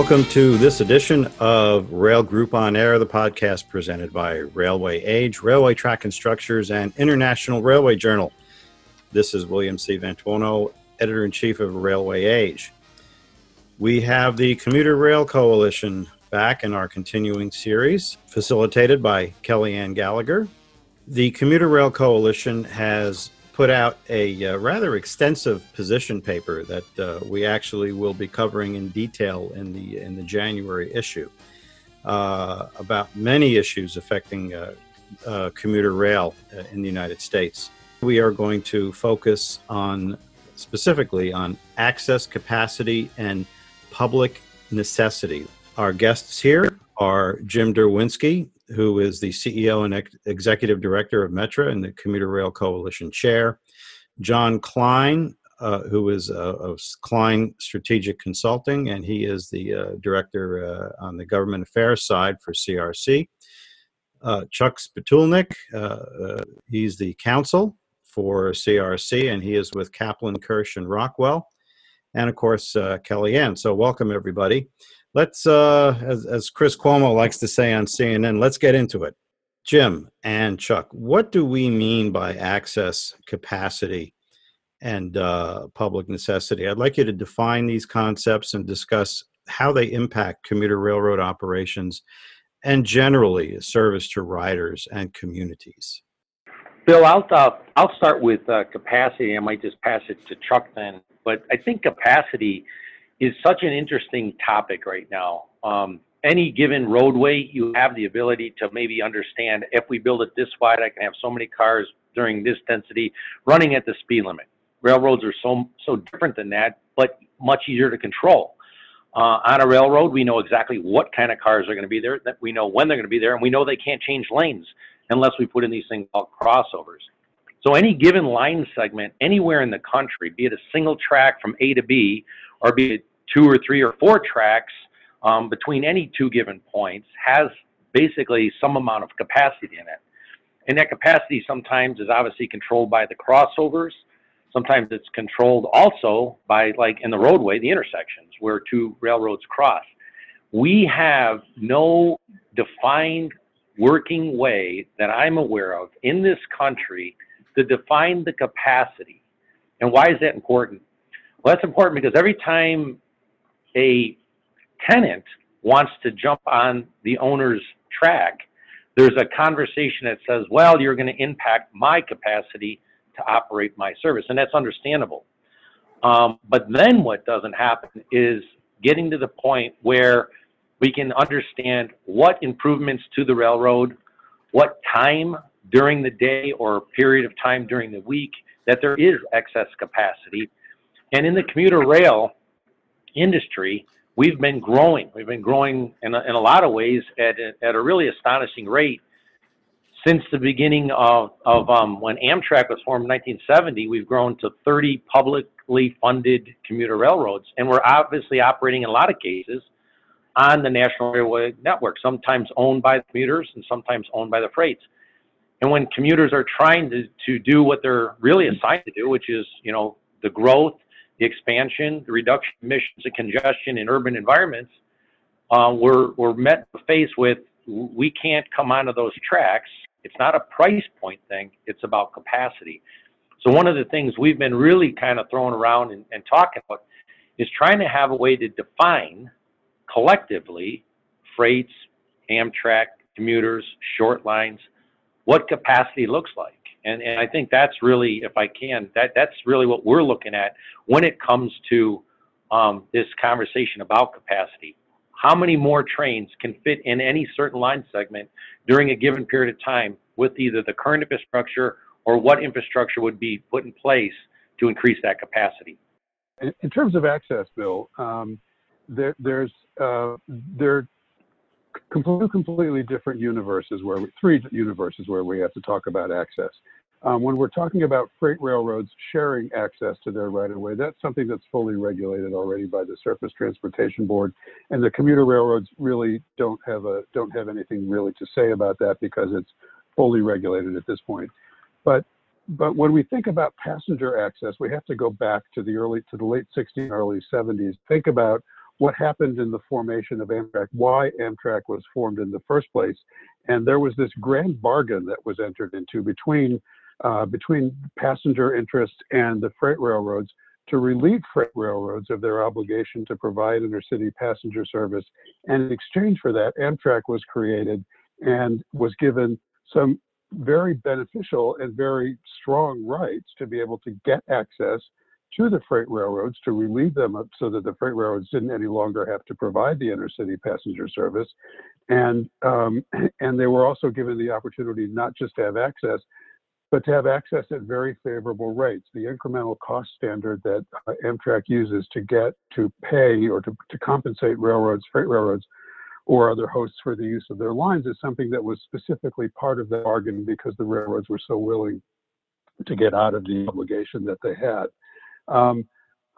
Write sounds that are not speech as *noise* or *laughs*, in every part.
Welcome to this edition of Rail Group on Air, the podcast presented by Railway Age, Railway Track and Structures, and International Railway Journal. This is William C. Vantuono, editor in chief of Railway Age. We have the Commuter Rail Coalition back in our continuing series, facilitated by Kellyanne Gallagher. The Commuter Rail Coalition has put out a uh, rather extensive position paper that uh, we actually will be covering in detail in the in the January issue uh, about many issues affecting uh, uh, commuter rail uh, in the United States. We are going to focus on specifically on access capacity and public necessity. Our guests here are Jim Derwinski, who is the CEO and ex- executive director of Metra and the Commuter Rail Coalition chair, John Klein, uh, who is uh, of Klein Strategic Consulting, and he is the uh, director uh, on the government affairs side for CRC. Uh, Chuck Spitulnik, uh, he's the counsel for CRC, and he is with Kaplan, Kirsch, and Rockwell. And of course, Kellyanne. So, welcome everybody let's uh, as, as chris cuomo likes to say on cnn let's get into it. Jim and chuck what do we mean by access capacity and uh, public necessity? I'd like you to define these concepts and discuss how they impact commuter railroad operations and generally service to riders and communities. Bill i'll, uh, I'll start with uh, capacity. I might just pass it to chuck then but i think capacity is such an interesting topic right now. Um, any given roadway, you have the ability to maybe understand if we build it this wide, I can have so many cars during this density running at the speed limit. Railroads are so so different than that, but much easier to control. Uh, on a railroad, we know exactly what kind of cars are going to be there. That we know when they're going to be there, and we know they can't change lanes unless we put in these things called crossovers. So any given line segment anywhere in the country, be it a single track from A to B, or be it two or three or four tracks um, between any two given points has basically some amount of capacity in it. And that capacity sometimes is obviously controlled by the crossovers. Sometimes it's controlled also by, like in the roadway, the intersections where two railroads cross. We have no defined working way that I'm aware of in this country to define the capacity. And why is that important? Well, that's important because every time a tenant wants to jump on the owner's track, there's a conversation that says, well, you're going to impact my capacity to operate my service. And that's understandable. Um, but then what doesn't happen is getting to the point where we can understand what improvements to the railroad, what time during the day or period of time during the week that there is excess capacity. And in the commuter rail, industry, we've been growing. We've been growing in a, in a lot of ways at a, at a really astonishing rate since the beginning of, of um, when Amtrak was formed in 1970. We've grown to 30 publicly funded commuter railroads, and we're obviously operating in a lot of cases on the National Railway Network, sometimes owned by the commuters and sometimes owned by the freights. And when commuters are trying to, to do what they're really assigned to do, which is, you know, the growth the expansion, the reduction of emissions and congestion in urban environments, uh, we're, we're met faced with we can't come onto those tracks. It's not a price point thing, it's about capacity. So, one of the things we've been really kind of throwing around and, and talking about is trying to have a way to define collectively freights, Amtrak, commuters, short lines, what capacity looks like. And, and I think that's really, if I can, that, that's really what we're looking at when it comes to um, this conversation about capacity. How many more trains can fit in any certain line segment during a given period of time with either the current infrastructure or what infrastructure would be put in place to increase that capacity? In terms of access, Bill, um, there, there's uh, there completely, completely different universes where we, three universes where we have to talk about access. Um, when we're talking about freight railroads sharing access to their right of way, that's something that's fully regulated already by the Surface Transportation Board, and the commuter railroads really don't have a don't have anything really to say about that because it's fully regulated at this point. But but when we think about passenger access, we have to go back to the early to the late 60s, early 70s. Think about what happened in the formation of Amtrak, why Amtrak was formed in the first place. And there was this grand bargain that was entered into between uh, between passenger interests and the freight railroads to relieve freight railroads of their obligation to provide intercity passenger service. And in exchange for that, Amtrak was created and was given some very beneficial and very strong rights to be able to get access to the freight railroads to relieve them so that the freight railroads didn't any longer have to provide the inner city passenger service. And, um, *clears throat* and they were also given the opportunity not just to have access, but to have access at very favorable rates. The incremental cost standard that uh, Amtrak uses to get to pay or to, to compensate railroads, freight railroads, or other hosts for the use of their lines is something that was specifically part of the bargain because the railroads were so willing to get out of the obligation that they had. Um,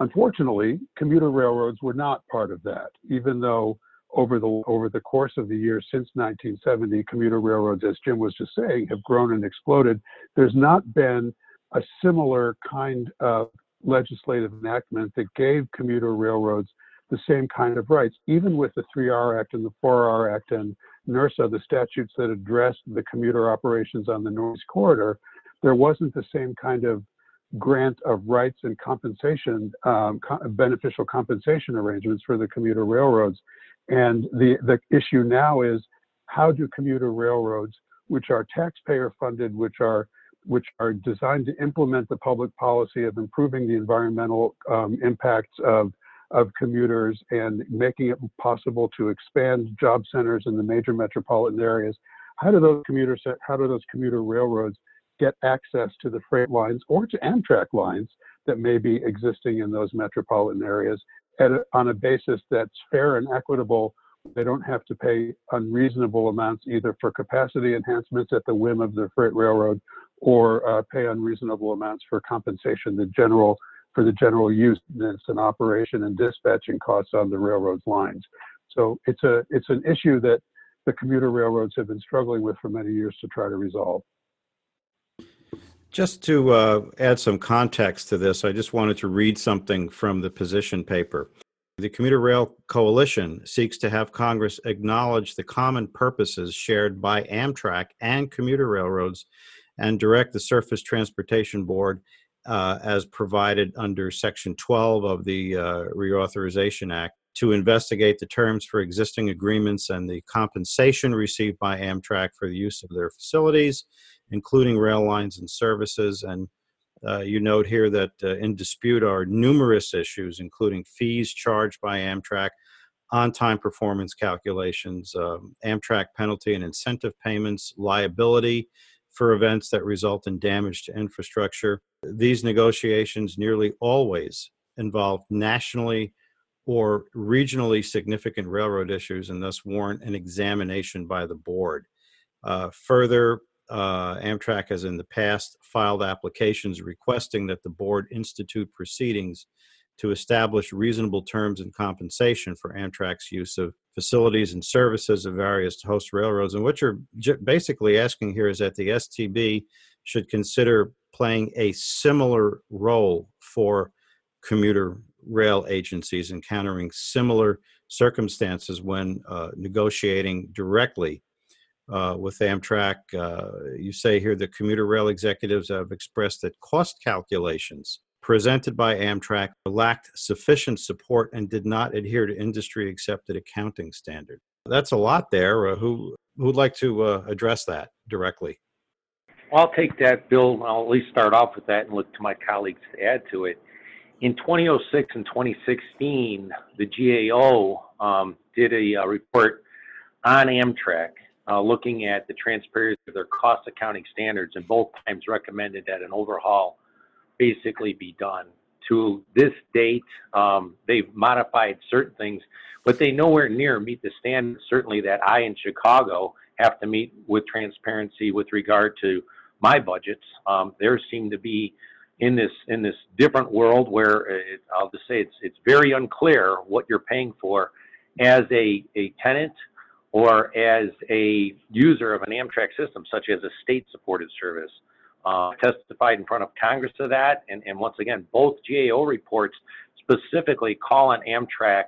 unfortunately, commuter railroads were not part of that, even though over the over the course of the years since 1970, commuter railroads, as Jim was just saying, have grown and exploded. There's not been a similar kind of legislative enactment that gave commuter railroads the same kind of rights, even with the 3R Act and the 4R Act and NERSA, the statutes that addressed the commuter operations on the Northeast Corridor, there wasn't the same kind of grant of rights and compensation, um, co beneficial compensation arrangements for the commuter railroads. And the, the issue now is how do commuter railroads, which are taxpayer funded, which are which are designed to implement the public policy of improving the environmental um, impacts of of commuters and making it possible to expand job centers in the major metropolitan areas. How do those commuter how do those commuter railroads get access to the freight lines or to Amtrak lines that may be existing in those metropolitan areas a, on a basis that's fair and equitable. They don't have to pay unreasonable amounts either for capacity enhancements at the whim of the freight railroad or uh, pay unreasonable amounts for compensation, the general for the general use and operation and dispatching costs on the railroad's lines. So it's a it's an issue that the commuter railroads have been struggling with for many years to try to resolve. Just to uh, add some context to this, I just wanted to read something from the position paper. The Commuter Rail Coalition seeks to have Congress acknowledge the common purposes shared by Amtrak and commuter railroads and direct the Surface Transportation Board uh, as provided under Section 12 of the uh, Reauthorization Act to investigate the terms for existing agreements and the compensation received by Amtrak for the use of their facilities, including rail lines and services. And uh, you note here that uh, in dispute are numerous issues, including fees charged by Amtrak, on time performance calculations, um, Amtrak penalty and incentive payments, liability for events that result in damage to infrastructure. These negotiations nearly always involve nationally or regionally significant railroad issues and thus warrant an examination by the board. Uh, further, uh, Amtrak has in the past filed applications requesting that the board institute proceedings to establish reasonable terms and compensation for Amtrak's use of facilities and services of various host railroads. And what you're basically asking here is that the STB should consider playing a similar role for commuter rail agencies encountering similar circumstances when uh, negotiating directly uh, with Amtrak. Uh, you say here the commuter rail executives have expressed that cost calculations presented by Amtrak lacked sufficient support and did not adhere to industry accepted accounting standard. That's a lot there. Uh, who would like to uh, address that directly? Well, I'll take that, Bill. I'll at least start off with that and look to my colleagues to add to it. In 2006 and 2016, the GAO um, did a, a, uh, report on Amtrak uh, looking at the transparency of their cost accounting standards, and both times recommended that an overhaul basically be done. To this date, um, they've modified certain things, but they nowhere near meet the standards, certainly that I in Chicago have to meet with transparency with regard to my budgets. Um, there seem to be in this in this different world where it, I'll just say it's it's very unclear what you're paying for as a, a tenant or as a user of an Amtrak system, such as a state supported service uh, testified in front of Congress to that. And, and once again, both GAO reports specifically call on Amtrak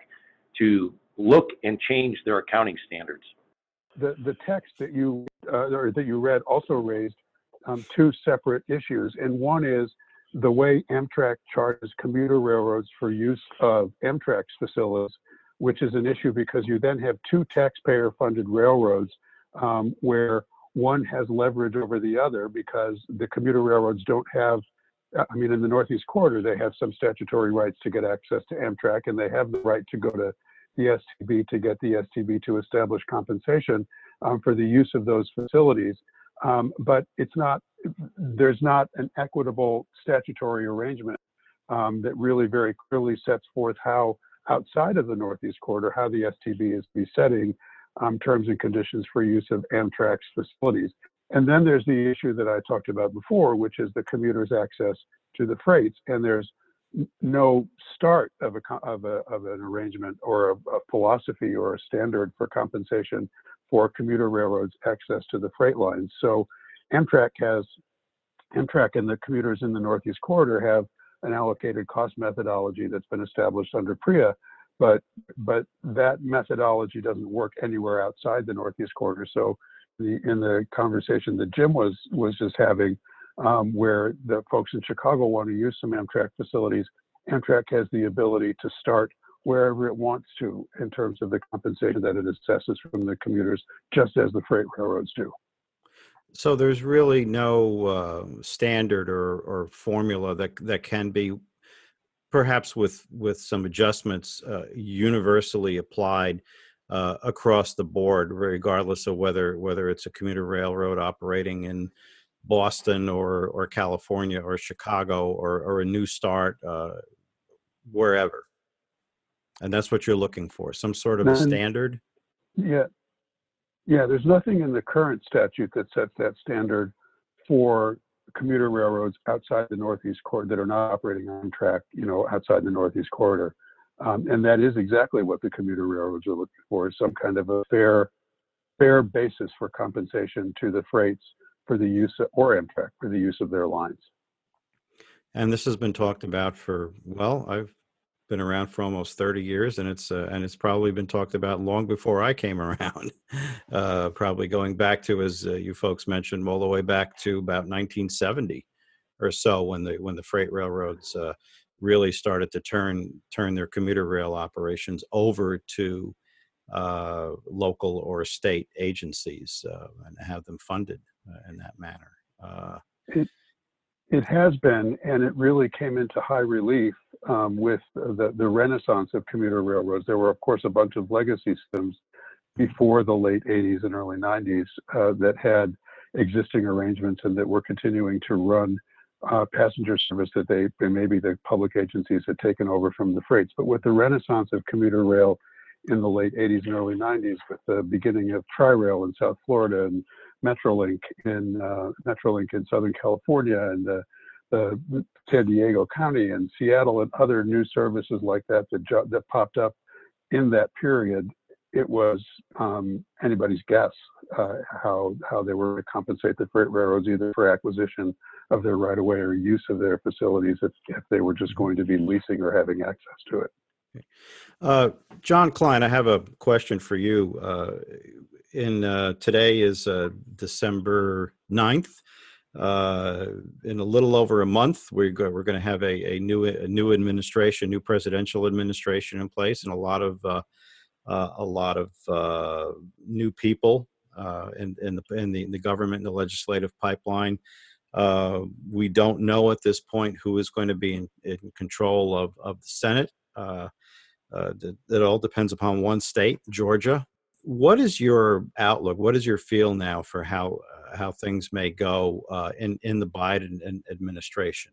to look and change their accounting standards. The, the text that you, uh, or that you read also raised um, two separate issues. And one is the way Amtrak charges commuter railroads for use of Amtrak's facilities, which is an issue because you then have two taxpayer funded railroads um, where one has leverage over the other because the commuter railroads don't have I mean, in the Northeast Corridor, they have some statutory rights to get access to Amtrak, and they have the right to go to the STB to get the STB to establish compensation um, for the use of those facilities. Um, but it's not, there's not an equitable statutory arrangement um, that really very clearly sets forth how outside of the Northeast Corridor, how the STB is be setting um, terms and conditions for use of Amtrak's facilities. And then there's the issue that I talked about before, which is the commuter's access to the freights. And there's no start of, a, of, a, of an arrangement or a, a, philosophy or a standard for compensation for commuter railroads access to the freight lines. So Amtrak has, Amtrak and the commuters in the Northeast Corridor have an allocated cost methodology that's been established under PRIIA, but, but that methodology doesn't work anywhere outside the Northeast Corridor. So the, in the conversation that Jim was, was just having, um, where the folks in Chicago want to use some Amtrak facilities, Amtrak has the ability to start wherever it wants to in terms of the compensation that it assesses from the commuters, just as the freight railroads do. So there's really no uh, standard or, or formula that that can be, perhaps with with some adjustments, uh, universally applied uh, across the board, regardless of whether whether it's a commuter railroad operating in Boston or or California or Chicago or or a new start uh, wherever. And that's what you're looking for, some sort of a standard. Yeah, yeah. There's nothing in the current statute that sets that standard for commuter railroads outside the Northeast corridor that are not operating on track, you know, outside the Northeast corridor. Um, and that is exactly what the commuter railroads are looking for: is some kind of a fair, fair basis for compensation to the freights for the use of, or Amtrak for the use of their lines. And this has been talked about for well, I've been around for almost 30 years, and it's uh, and it's probably been talked about long before I came *laughs* around. Uh, probably going back to, as uh, you folks mentioned, all the way back to about 1970 or so, when the when the freight railroads uh, really started to turn turn their commuter rail operations over to uh, local or state agencies uh, and have them funded in that manner. It, it has been, and it really came into high relief um, with the, the renaissance of commuter railroads. There were, of course, a bunch of legacy systems before the late 80s and early 90s uh, that had existing arrangements and that were continuing to run uh, passenger service that they maybe the public agencies had taken over from the freights. But with the renaissance of commuter rail in the late 80s and early 90s, with the beginning of Tri-Rail in South Florida and Metrolink in uh, Metrolink in Southern California and the, the San Diego County and Seattle and other new services like that that, that popped up in that period, it was um, anybody's guess uh, how how they were to compensate the freight railroads either for acquisition of their right of way or use of their facilities if, if they were just going to be leasing or having access to it. Uh, John Klein, I have a question for you. Uh, in uh, today is uh, December 9th. Uh, in a little over a month, we're go, we're going to have a, a new a new administration, new presidential administration in place, and a lot of uh, a lot of new people in in the in the, in the government and the legislative pipeline. Uh, we don't know at this point who is going to be in, in control of, of the Senate. Uh, uh, that, all depends upon one state, Georgia. What is your outlook? What is your feel now for how uh, how things may go uh, in in the Biden administration?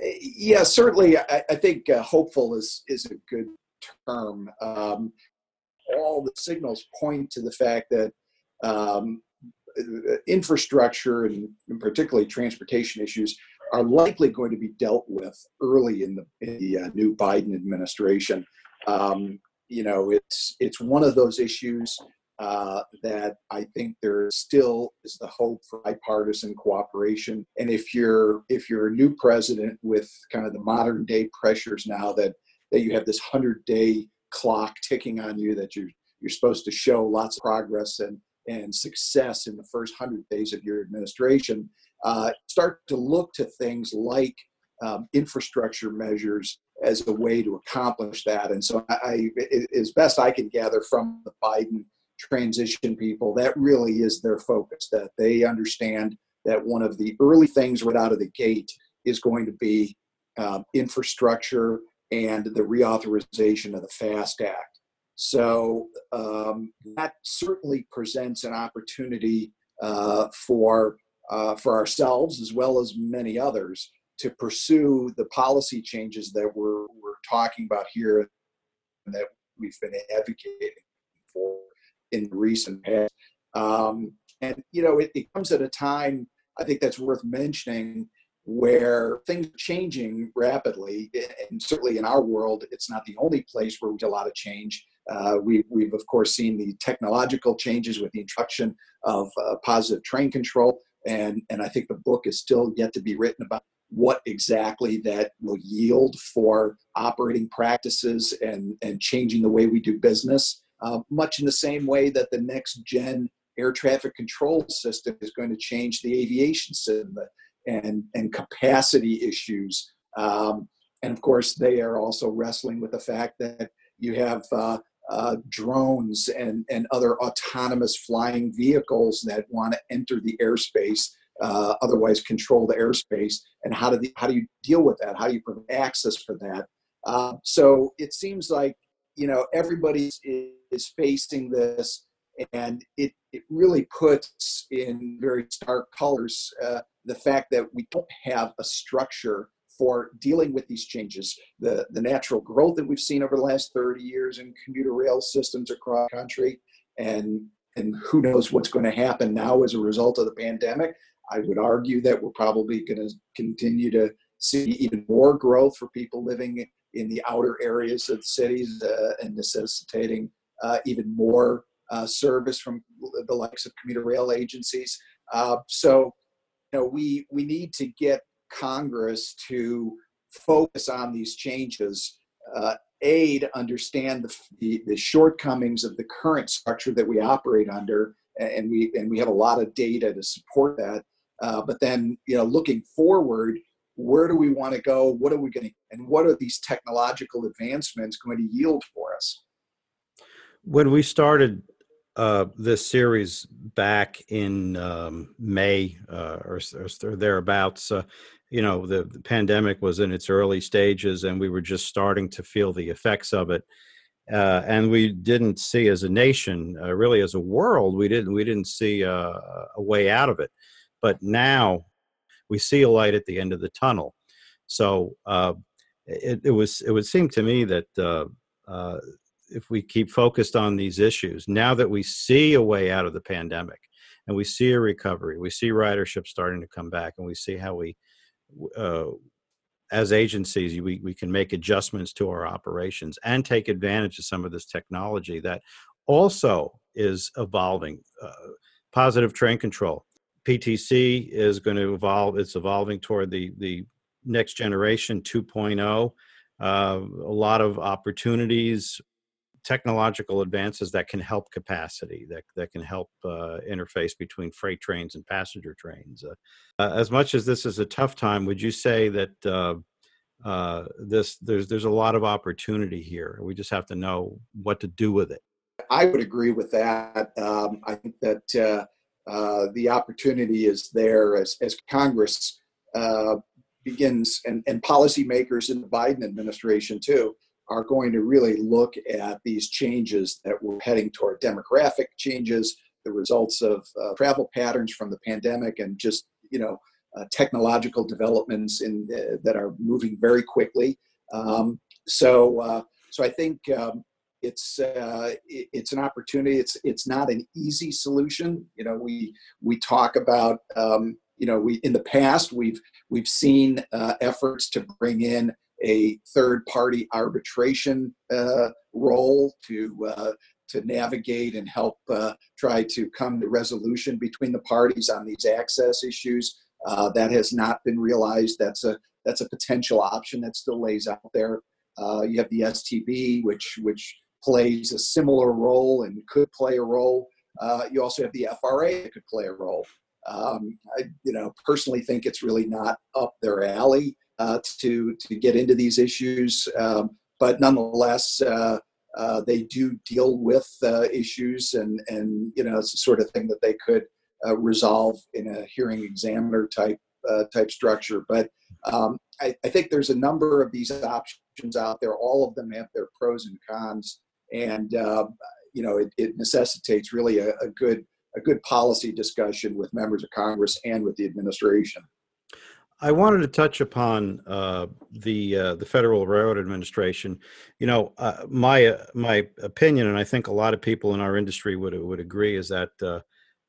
Yeah, certainly. I, I think uh, hopeful is is a good term. Um, all the signals point to the fact that um, infrastructure and, and, particularly transportation issues are likely going to be dealt with early in the, in the uh, new Biden administration. Um, you know, it's it's one of those issues uh, that I think there still is the hope for bipartisan cooperation. And if you're if you're a new president with kind of the modern day pressures now that that you have this hundred day clock ticking on you that you're you're supposed to show lots of progress and and success in the first hundred days of your administration. Uh, start to look to things like um, infrastructure measures as a way to accomplish that. And so, I, as best I can gather from the Biden transition people, that really is their focus. That they understand that one of the early things right out of the gate is going to be um, infrastructure and the reauthorization of the FAST Act. So um, that certainly presents an opportunity uh, for uh, for ourselves as well as many others to pursue the policy changes that we're, we're talking about here and that we've been advocating for in recent past. Um, and, you know, it, it comes at a time, I think that's worth mentioning, where things are changing rapidly. And certainly in our world, it's not the only place where we see a lot of change. Uh, we, we've, of course, seen the technological changes with the introduction of uh, positive train control. And, and I think the book is still yet to be written about what exactly that will yield for operating practices and, and changing the way we do business, uh, much in the same way that the next gen air traffic control system is going to change the aviation system and, and capacity issues. Um, and of course, they are also wrestling with the fact that you have uh, uh, drones and, and other autonomous flying vehicles that want to enter the airspace uh, otherwise control the airspace. And how do the, how do you deal with that? How do you provide access for that? Uh, so it seems like you know everybody is facing this and it, it really puts in very stark colors uh, the fact that we don't have a structure for dealing with these changes. The, the natural growth that we've seen over the last 30 years in commuter rail systems across the country and and who knows what's going to happen now as a result of the pandemic I would argue that we're probably going to continue to see even more growth for people living in the outer areas of the cities uh, and necessitating uh, even more uh, service from the likes of commuter rail agencies. Uh, so, you know, we we need to get Congress to focus on these changes. Uh, a to understand the, the, the shortcomings of the current structure that we operate under, and we and we have a lot of data to support that uh, but then, you know, looking forward, where do we want to go? What are we going to, and what are these technological advancements going to yield for us? When we started uh, this series back in um, May uh, or, or, thereabouts, uh, you know, the, the, pandemic was in its early stages and we were just starting to feel the effects of it. Uh, and we didn't see as a nation, uh, really as a world, we didn't we didn't see a, a way out of it. But now we see a light at the end of the tunnel. So uh, it, it, was it would seem to me that uh, uh, if we keep focused on these issues, now that we see a way out of the pandemic and we see a recovery, we see ridership starting to come back, and we see how we uh, as agencies, we, we can make adjustments to our operations and take advantage of some of this technology that also is evolving. Uh, positive train control. PTC is going to evolve. It's evolving toward the the next generation 2.0. Uh, a lot of opportunities, technological advances that can help capacity, that that can help uh, interface between freight trains and passenger trains. Uh, uh as much as this is a tough time, would you say that uh, uh, this there's there's a lot of opportunity here? We just have to know what to do with it. I would agree with that. Um, I think that uh, the opportunity is there as, as Congress uh, begins and, and policymakers in the Biden administration too are going to really look at these changes that we're heading toward demographic changes, the results of uh, travel patterns from the pandemic, and just you know uh, technological developments in uh, that are moving very quickly. Um, so, so I think um, it's uh, it's an opportunity. It's it's not an easy solution. You know, we we talk about um, you know we in the past we've we've seen uh, efforts to bring in a third party arbitration uh, role to uh, to navigate and help uh, try to come to resolution between the parties on these access issues. Uh, that has not been realized. That's a that's a potential option that still lays out there. Uh, you have the STB, which which plays a similar role and could play a role. Uh, you also have the FRA that could play a role. Um, I, you know, personally think it's really not up their alley uh, to to get into these issues, um, but nonetheless, uh, uh, they do deal with uh, issues, and and you know, it's the sort of thing that they could uh, resolve in a hearing examiner type type structure. But um, I, I, think there's a number of these options out there. All of them have their pros and cons, and you know, it, it necessitates really a, a good a good policy discussion with members of Congress and with the administration. I wanted to touch upon uh, the uh, the Federal Railroad Administration. You know, uh, my uh, my opinion, and I think a lot of people in our industry would would agree, is that uh,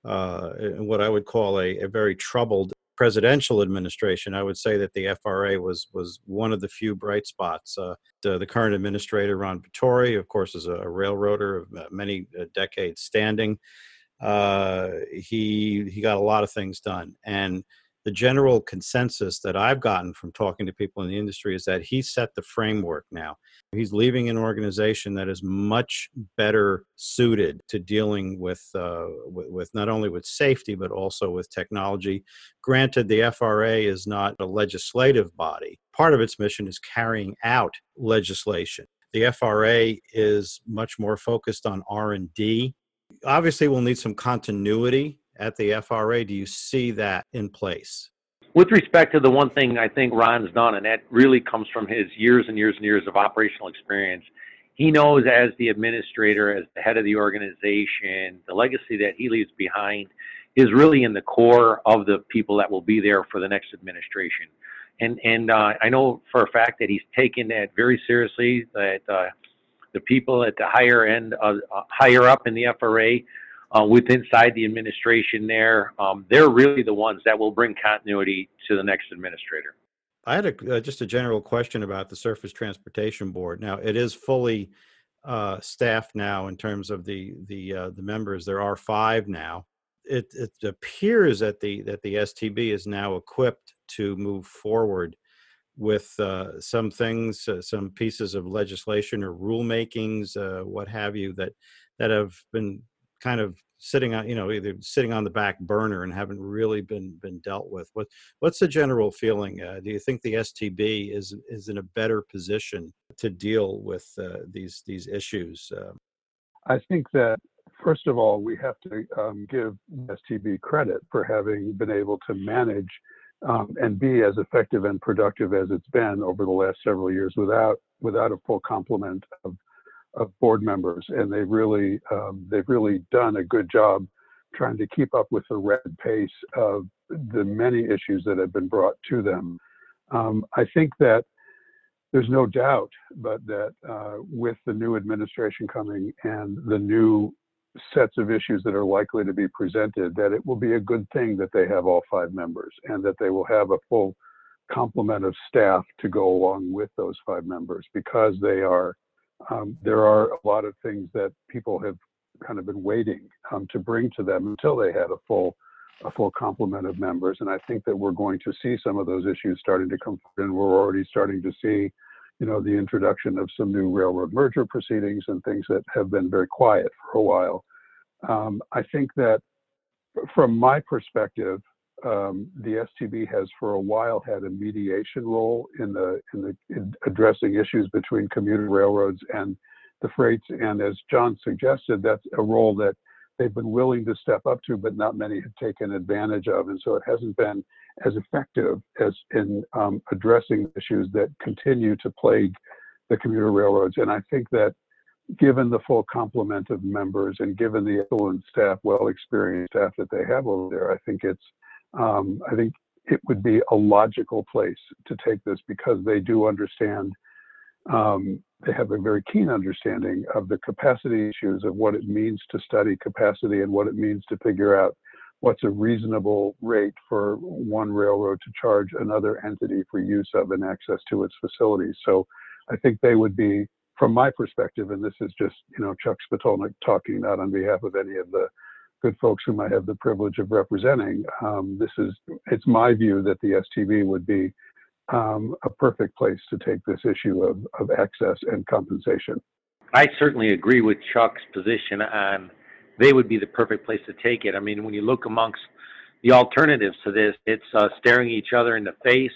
uh, what I would call a, a, very troubled presidential administration. I would say that the FRA was was one of the few bright spots. Uh, the, the, current administrator, Ron Batory, of course, is a railroader of uh, many uh, decades standing uh, he he got a lot of things done and the general consensus that I've gotten from talking to people in the industry is that he set the framework now. He's leaving an organization that is much better suited to dealing with, uh, with, with, not only with safety, but also with technology. Granted, the FRA is not a legislative body. Part of its mission is carrying out legislation. The FRA is much more focused on R&D obviously we'll need some continuity at the FRA. Do you see that in place? With respect to the one thing I think Ron's done, and that really comes from his years and years and years of operational experience, he knows as the administrator, as the head of the organization, the legacy that he leaves behind is really in the core of the people that will be there for the next administration. And and uh, I know for a fact that he's taken that very seriously. That uh, the people at the higher end, uh, higher up in the FRA, uh, with inside the administration there, um, they're really the ones that will bring continuity to the next administrator. I had a, uh, just a general question about the Surface Transportation Board. Now, it is fully uh, staffed now in terms of the the uh, the members. There are five now. It, it appears that the that the STB is now equipped to move forward with uh, some things, uh, some pieces of legislation or rulemakings, uh, what have you, that that have been kind of sitting on, you know, either sitting on the back burner and haven't really been been dealt with. What what's the general feeling? Uh, do you think the STB is is in a better position to deal with uh, these these issues? Uh? I think that first of all, we have to um, give STB credit for having been able to manage um, and be as effective and productive as it's been over the last several years without without a full complement of of board members. And they've really um, they've really done a good job trying to keep up with the red pace of the many issues that have been brought to them. Um, I think that there's no doubt, but that uh, with the new administration coming and the new sets of issues that are likely to be presented, that it will be a good thing that they have all five members and that they will have a full complement of staff to go along with those five members because they are um, there are a lot of things that people have kind of been waiting um, to bring to them until they had a full a full complement of members and i think that we're going to see some of those issues starting to come and we're already starting to see you know, the introduction of some new railroad merger proceedings and things that have been very quiet for a while. Um, I think that from my perspective, um, the STB has for a while had a mediation role in the in the in addressing issues between commuter railroads and the freights. And as John suggested, that's a role that they've been willing to step up to, but not many have taken advantage of. And so it hasn't been as effective as in um, addressing issues that continue to plague the commuter railroads. And I think that given the full complement of members and given the excellent staff, well experienced staff that they have over there, I think it's um, I think it would be a logical place to take this because they do understand um, they have a very keen understanding of the capacity issues of what it means to study capacity and what it means to figure out what's a reasonable rate for one railroad to charge another entity for use of and access to its facilities. So I think they would be, from my perspective, and this is just, you know, Chuck Spitulnik talking not on behalf of any of the good folks whom I have the privilege of representing. Um, this is, it's my view that the STB would be um, a perfect place to take this issue of, of access and compensation. I certainly agree with Chuck's position on they would be the perfect place to take it. I mean, when you look amongst the alternatives to this, it's uh, staring each other in the face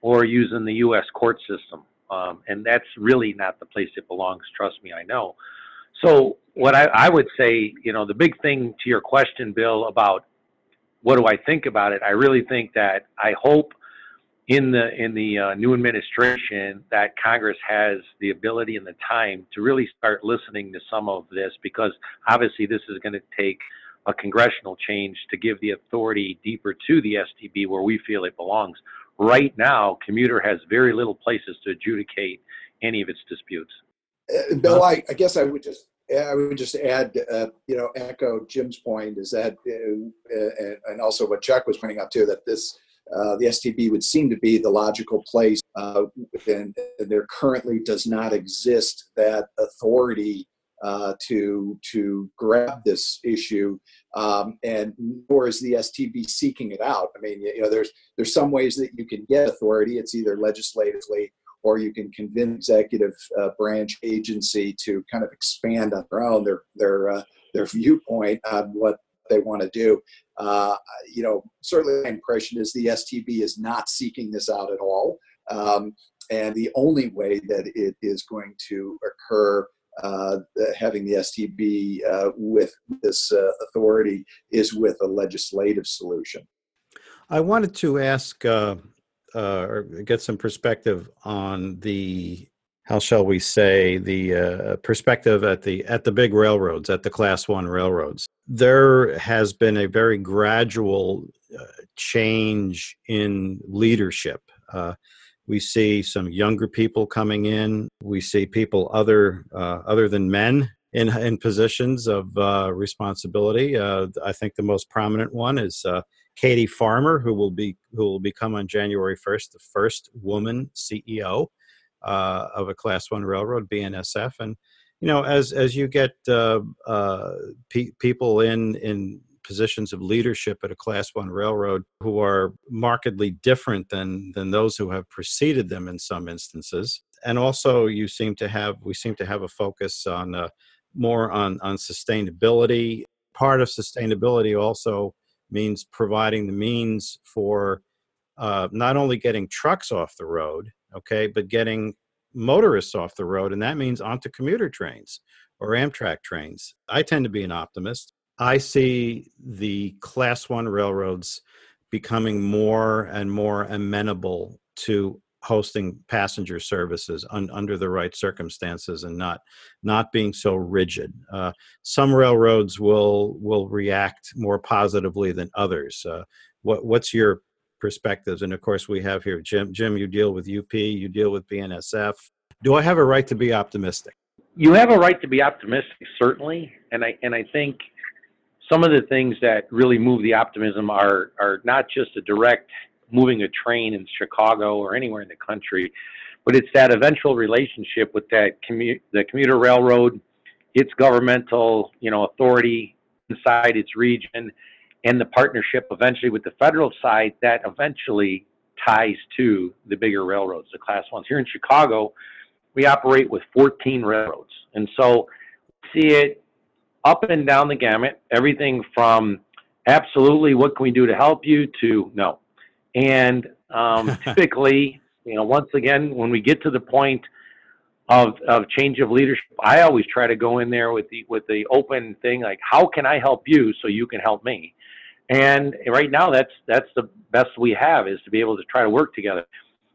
or using the U.S. court system. Um, and that's really not the place it belongs. Trust me, I know. So, what I, I would say, you know, the big thing to your question, Bill, about what do I think about it? I really think that I hope in the in the uh, new administration that Congress has the ability and the time to really start listening to some of this because obviously this is going to take a congressional change to give the authority deeper to the STB where we feel it belongs. Right now, commuter has very little places to adjudicate any of its disputes. Uh, Bill, I, I guess I would just I would just add, uh, you know, echo Jim's point is that, uh, uh and also what Chuck was pointing out too, that this uh, the STB would seem to be the logical place, uh, and, and, there currently does not exist that authority uh, to to grab this issue, um, and nor is the STB seeking it out. I mean, you know, there's there's some ways that you can get authority. It's either legislatively or you can convince executive uh, branch agency to kind of expand on their own their their uh, their viewpoint on what they want to do. Uh, you know, certainly my impression is the STB is not seeking this out at all. Um, and the only way that it is going to occur, uh, having the STB uh, with this uh, authority, is with a legislative solution. I wanted to ask uh, or get some perspective on the how shall we say the uh, perspective at the at the big railroads at the class one railroads. There has been a very gradual uh, change in leadership. Uh, we see some younger people coming in. We see people other uh, other than men in in positions of uh, responsibility. Uh, i think the most prominent one is katie farmer who will be who will become on january 1st the first woman ceo uh, of a Class One railroad, BNSF, and you know, as as you get uh, uh, pe- people in in positions of leadership at a Class One railroad who are markedly different than than those who have preceded them in some instances, and also you seem to have we seem to have a focus on uh, more on on sustainability. Part of sustainability also means providing the means for uh, not only getting trucks off the road, okay, but getting motorists off the road, and that means onto commuter trains or Amtrak trains. I tend to be an optimist. I see the class one railroads becoming more and more amenable to hosting passenger services un, under the right circumstances and not not being so rigid. Uh, some railroads will will react more positively than others. Uh, what what's your perspectives. And of course, we have here Jim. Jim, you deal with UP, you deal with BNSF. Do I have a right to be optimistic? You have a right to be optimistic, certainly, and I and I think some of the things that really move the optimism are are not just a direct moving a train in Chicago or anywhere in the country, but it's that eventual relationship with that the commuter railroad, its governmental you know authority inside its region, and the partnership eventually with the federal side that eventually ties to the bigger railroads, the class ones. Here in Chicago, we operate with 14 railroads. And so see it up and down the gamut, everything from absolutely what can we do to help you to no. And um, *laughs* typically, you know, once again, when we get to the point of, of change of leadership, I always try to go in there with the with the open thing like, how can I help you so you can help me? And right now, that's that's the best we have is to be able to try to work together.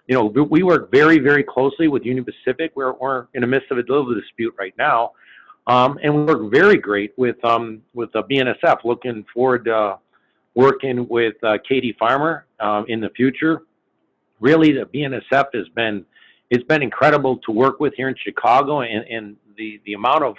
You know, we work very, very closely with Union Pacific. We're, we're in the midst of a little dispute right now, um, and we work very great with um, with the BNSF. Looking forward to uh, working with uh, Katie Farmer um, in the future. Really, the BNSF has been it's been incredible to work with here in Chicago, and, and the the amount of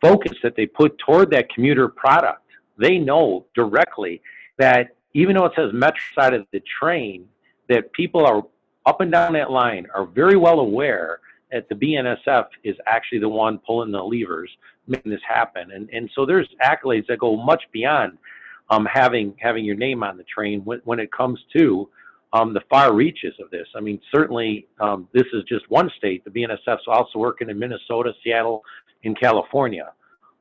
focus that they put toward that commuter product they know directly that even though it says Metra side of the train, that people are up and down that line are very well aware that the BNSF is actually the one pulling the levers, making this happen. And and so there's accolades that go much beyond um, having having your name on the train when, when it comes to um, the far reaches of this. I mean, certainly um, this is just one state. The BNSF's also working in Minnesota, Seattle, in California.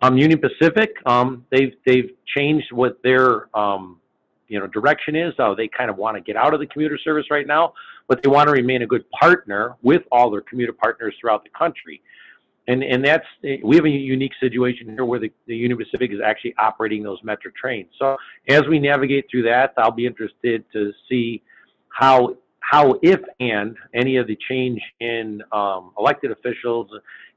Um, Union Pacific, um, they've they've changed what their um, you know direction is. Uh, they kind of want to get out of the commuter service right now, but they want to remain a good partner with all their commuter partners throughout the country. And and that's we have a unique situation here where the, the Union Pacific is actually operating those Metra trains. So as we navigate through that, I'll be interested to see how how if and any of the change in um, elected officials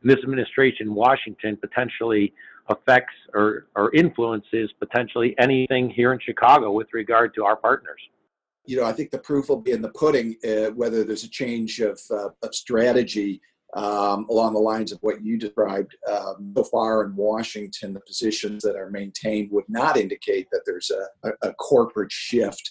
in this administration in Washington potentially affects or, or influences potentially anything here in Chicago with regard to our partners. You know, I think the proof will be in the pudding uh, whether there's a change of, uh, of strategy um, along the lines of what you described. Um, so far in Washington, the positions that are maintained would not indicate that there's a, a, a corporate shift.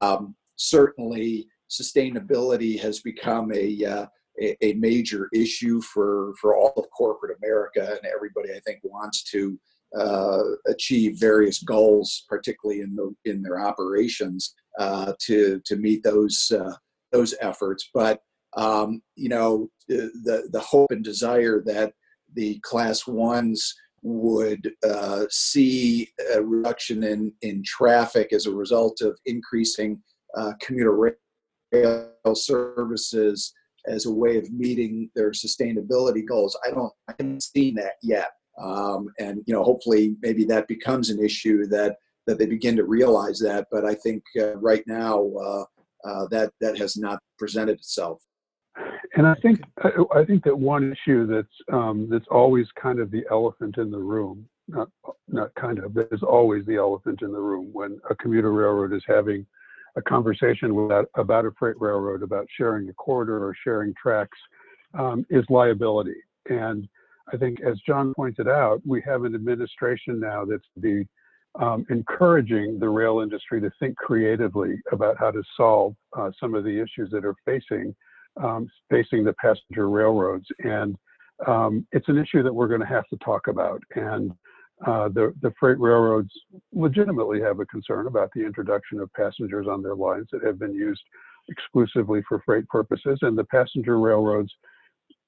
Um, certainly, sustainability has become a, uh, a, a major issue for for all of corporate America, and everybody I think wants to uh, achieve various goals, particularly in the in their operations, uh, to to meet those uh, those efforts. But um, you know, the the hope and desire that the class ones would uh, see a reduction in in traffic as a result of increasing uh, commuter rail services as a way of meeting their sustainability goals. I don't, I haven't seen that yet. Um, and you know, hopefully, maybe that becomes an issue that that they begin to realize that. But I think uh, right now uh, uh, that that has not presented itself. And I think I think that one issue that's um, that's always kind of the elephant in the room, not not kind of, that is always the elephant in the room when a commuter railroad is having a conversation about, about a freight railroad, about sharing a corridor or sharing tracks, um, is liability. And I think, as John pointed out, we have an administration now that's the um, encouraging the rail industry to think creatively about how to solve uh, some of the issues that are facing um, facing the passenger railroads. And um, it's an issue that we're going to have to talk about. And uh, the, the freight railroads legitimately have a concern about the introduction of passengers on their lines that have been used exclusively for freight purposes, and the passenger railroads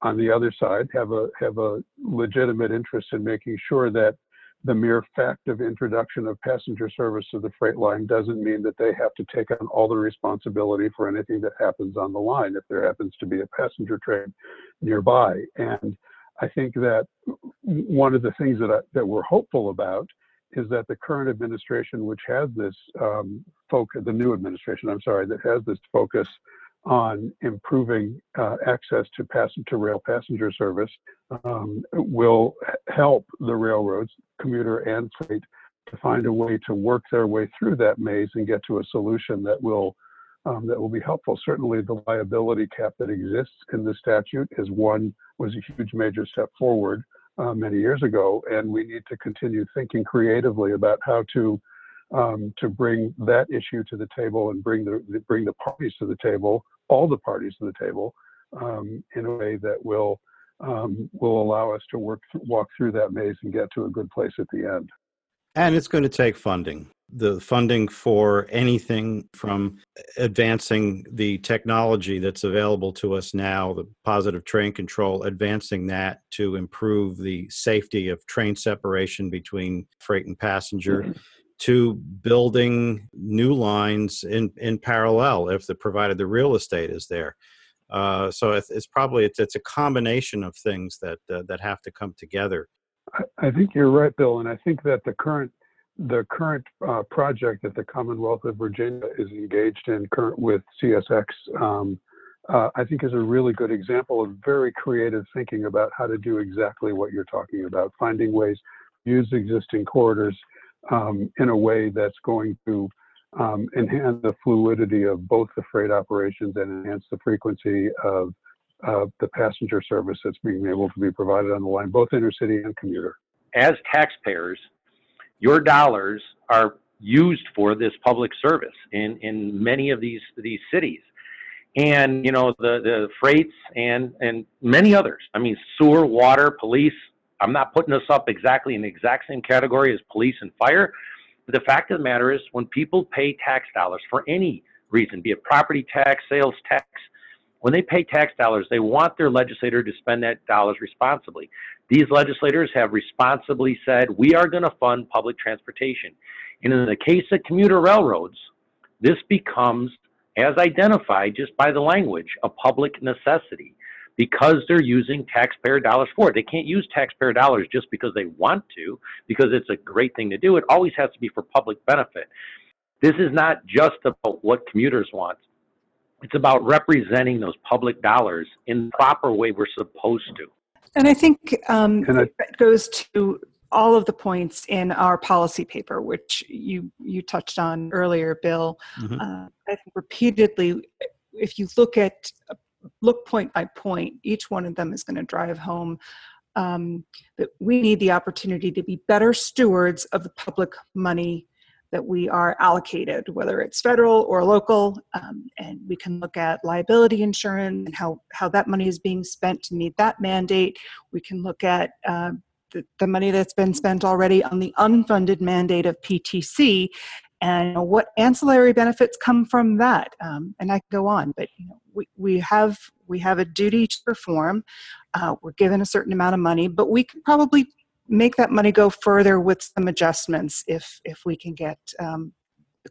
on the other side have a have a legitimate interest in making sure that the mere fact of introduction of passenger service to the freight line doesn't mean that they have to take on all the responsibility for anything that happens on the line if there happens to be a passenger train nearby. And I think that one of the things that, I, that we're hopeful about is that the current administration, which has this um, focus, the new administration, I'm sorry, that has this focus on improving uh, access to passenger rail passenger service, um, will help the railroads, commuter and freight, to find a way to work their way through that maze and get to a solution that will um, that will be helpful. Certainly, the liability cap that exists in the statute is one was a huge major step forward uh, many years ago, and we need to continue thinking creatively about how to um, to bring that issue to the table and bring the bring the parties to the table, all the parties to the table, um, in a way that will um, will allow us to work walk through that maze and get to a good place at the end. And it's going to take funding the funding for anything from advancing the technology that's available to us now, the positive train control, advancing that to improve the safety of train separation between freight and passenger. Mm-hmm. To building new lines in, in parallel, if the provided the real estate is there, uh, so it's, it's, probably it's, it's a combination of things that uh, that have to come together. I, think you're right, Bill, and I think that the current the current uh, project that the Commonwealth of Virginia is engaged in current with CSX, um, uh, I think is a really good example of very creative thinking about how to do exactly what you're talking about, finding ways use existing corridors um, in a way that's going to um, enhance the fluidity of both the freight operations and enhance the frequency of uh, the passenger service that's being able to be provided on the line, both intercity and commuter. As taxpayers, your dollars are used for this public service in, in many of these these cities and you know the the freights and and many others i mean sewer water police i'm not putting this up exactly in the exact same category as police and fire but the fact of the matter is when people pay tax dollars for any reason, be it property tax, sales tax. When they pay tax dollars, they want their legislator to spend that dollars responsibly. These legislators have responsibly said, we are going to fund public transportation. And in the case of commuter railroads, this becomes, as identified just by the language, a public necessity because they're using taxpayer dollars for it. They can't use taxpayer dollars just because they want to, because it's a great thing to do. It always has to be for public benefit. This is not just about what commuters want. It's about representing those public dollars in the proper way we're supposed to. And I think um, I- it goes to all of the points in our policy paper, which you you touched on earlier, Bill. Mhm. Uh, I think repeatedly, if you look at look point by point, each one of them is going to drive home um, that we need the opportunity to be better stewards of the public money that we are allocated, whether it's federal or local, um, and we can look at liability insurance and how, how that money is being spent to meet that mandate. We can look at uh, the, the money that's been spent already on the unfunded mandate of PTC and what ancillary benefits come from that. Um, and I can go on, but you know, we, we have we have a duty to perform. Uh, we're given a certain amount of money, but we can probably make that money go further with some adjustments if if we can get um,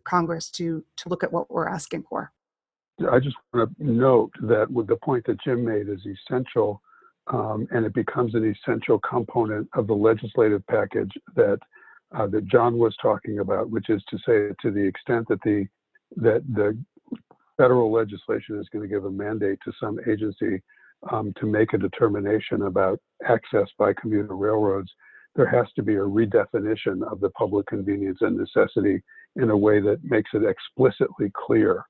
Congress to to look at what we're asking for. I just want to note that with the point that Jim made is essential, um, and it becomes an essential component of the legislative package that uh, that John was talking about, which is to say, to the extent that the that the federal legislation is going to give a mandate to some agency um, to make a determination about access by commuter railroads, there has to be a redefinition of the public convenience and necessity in a way that makes it explicitly clear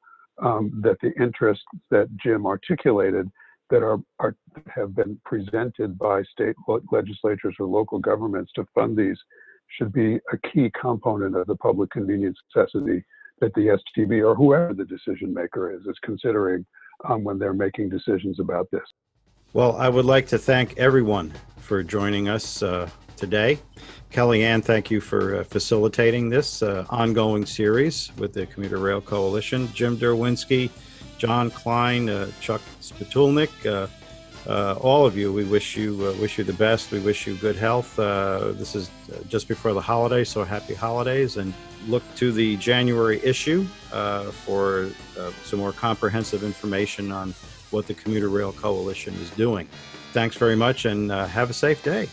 um, that the interests that Jim articulated that are, are have been presented by state le- legislatures or local governments to fund these should be a key component of the public convenience necessity that the STB or whoever the decision maker is is considering um, when they're making decisions about this. Well, I would like to thank everyone for joining us uh, today. Kellyanne, thank you for uh, facilitating this uh, ongoing series with the Commuter Rail Coalition. Jim Derwinski, John Klein, uh, Chuck Spitulnik, uh, all of you, we wish you uh, wish you the best. We wish you good health. Uh, this is just before the holiday, so happy holidays! And look to the January issue uh, for uh, some more comprehensive information on what the Commuter Rail Coalition is doing. Thanks very much, and uh, have a safe day.